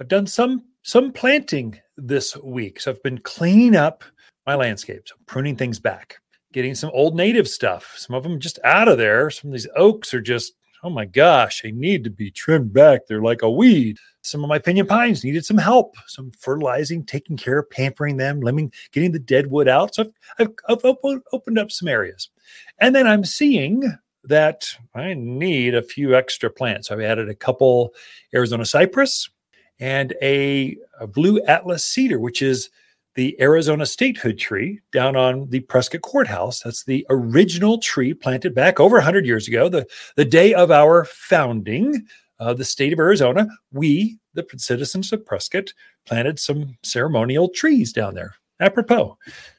I've done some some planting this week. So I've been cleaning up my landscapes, pruning things back, getting some old native stuff. Some of them just out of there. Some of these oaks are just, oh my gosh, they need to be trimmed back. They're like a weed. Some of my pinyon pines needed some help, some fertilizing, taking care, of pampering them, limbing, getting the dead wood out. So I've, I've, I've opened, opened up some areas. And then I'm seeing that I need a few extra plants. So I've added a couple Arizona cypress and a, a blue atlas cedar, which is the Arizona statehood tree down on the Prescott Courthouse. That's the original tree planted back over 100 years ago, the, the day of our founding of the state of Arizona. We, the citizens of Prescott, planted some ceremonial trees down there. Apropos,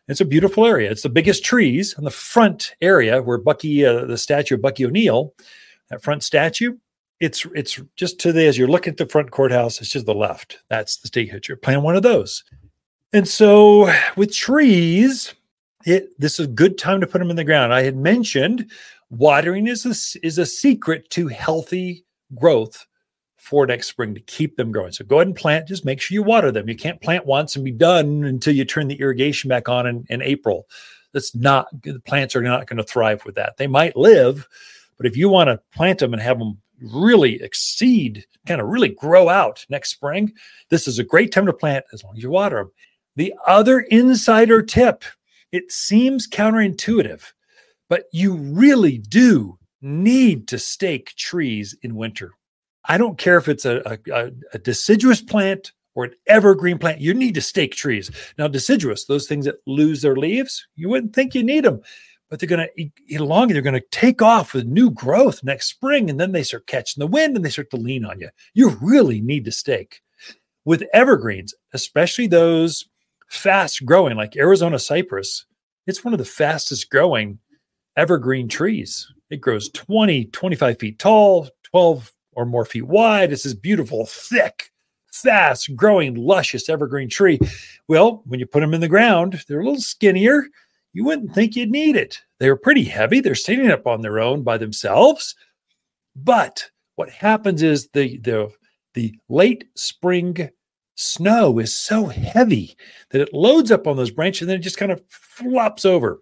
it's a beautiful area. It's the biggest trees on the front area where Bucky, uh, the statue of Bucky O'Neill, that front statue, it's it's just to the as you're looking at the front courthouse, it's just the left. That's the state hitcher. Plant one of those. And so with trees, it this is a good time to put them in the ground. I had mentioned watering is a, is a secret to healthy growth for next spring to keep them growing. So go ahead and plant. Just make sure you water them. You can't plant once and be done until you turn the irrigation back on in, in April. That's not the plants are not going to thrive with that. They might live, but if you want to plant them and have them really exceed, kind of really grow out next spring, this is a great time to plant as long as you water them. The other insider tip it seems counterintuitive, but you really do need to stake trees in winter. I don't care if it's a, a, a, deciduous plant or an evergreen plant, you need to stake trees. Now, deciduous, those things that lose their leaves, you wouldn't think you need them but they're going to along they're going to take off with new growth next spring. And then they start catching the wind and they start to lean on you. You really need to stake. With evergreens, especially those fast growing like Arizona cypress, it's one of the fastest growing evergreen trees. It grows 20, 25 feet tall, 12 or more feet wide. It's this beautiful, thick, fast growing, luscious evergreen tree. Well, when you put them in the ground, they're a little skinnier you wouldn't think you'd need it. They were pretty heavy. They're standing up on their own by themselves. But what happens is the the the late spring snow is so heavy that it loads up on those branches and then it just kind of flops over.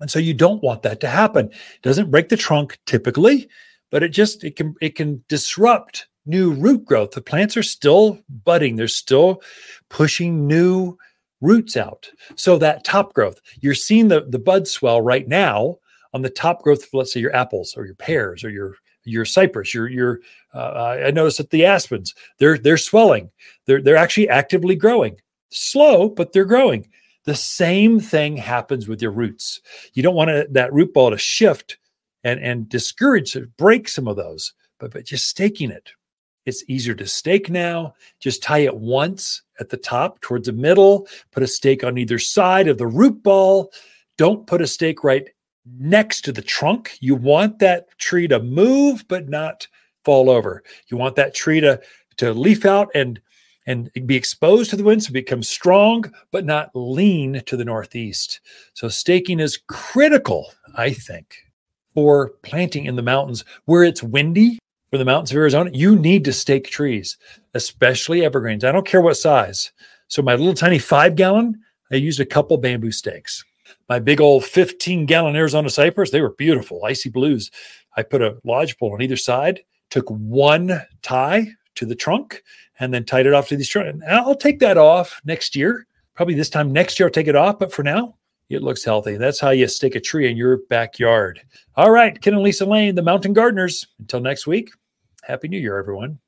And so you don't want that to happen. It doesn't break the trunk typically, but it just it can it can disrupt new root growth. The plants are still budding. They're still pushing new roots out. So that top growth, you're seeing the, the bud swell right now on the top growth of, let's say, your apples or your pears or your your cypress, your your. Uh, I noticed that the aspens, they're they're swelling. They're they're actually actively growing, slow, but they're growing. The same thing happens with your roots. You don't want to, that root ball to shift and and discourage, break some of those, but but just staking it it's easier to stake now. Just tie it once at the top towards the middle, put a stake on either side of the root ball. Don't put a stake right next to the trunk. You want that tree to move but not fall over. You want that tree to to leaf out and and be exposed to the wind so become strong but not lean to the northeast. So staking is critical, I think, for planting in the mountains where it's windy for the mountains of Arizona, you need to stake trees, especially evergreens. I don't care what size. So my little tiny five gallon, I used a couple bamboo stakes. My big old 15 gallon Arizona cypress, they were beautiful, icy blues. I put a lodge pole on either side, took one tie to the trunk, and then tied it off to these trunks. And I'll take that off next year. Probably this time next year, I'll take it off. But for now, it looks healthy. That's how you stick a tree in your backyard. All right, Ken and Lisa Lain, the Mountain Gardeners. Until next week. Happy New Year, everyone.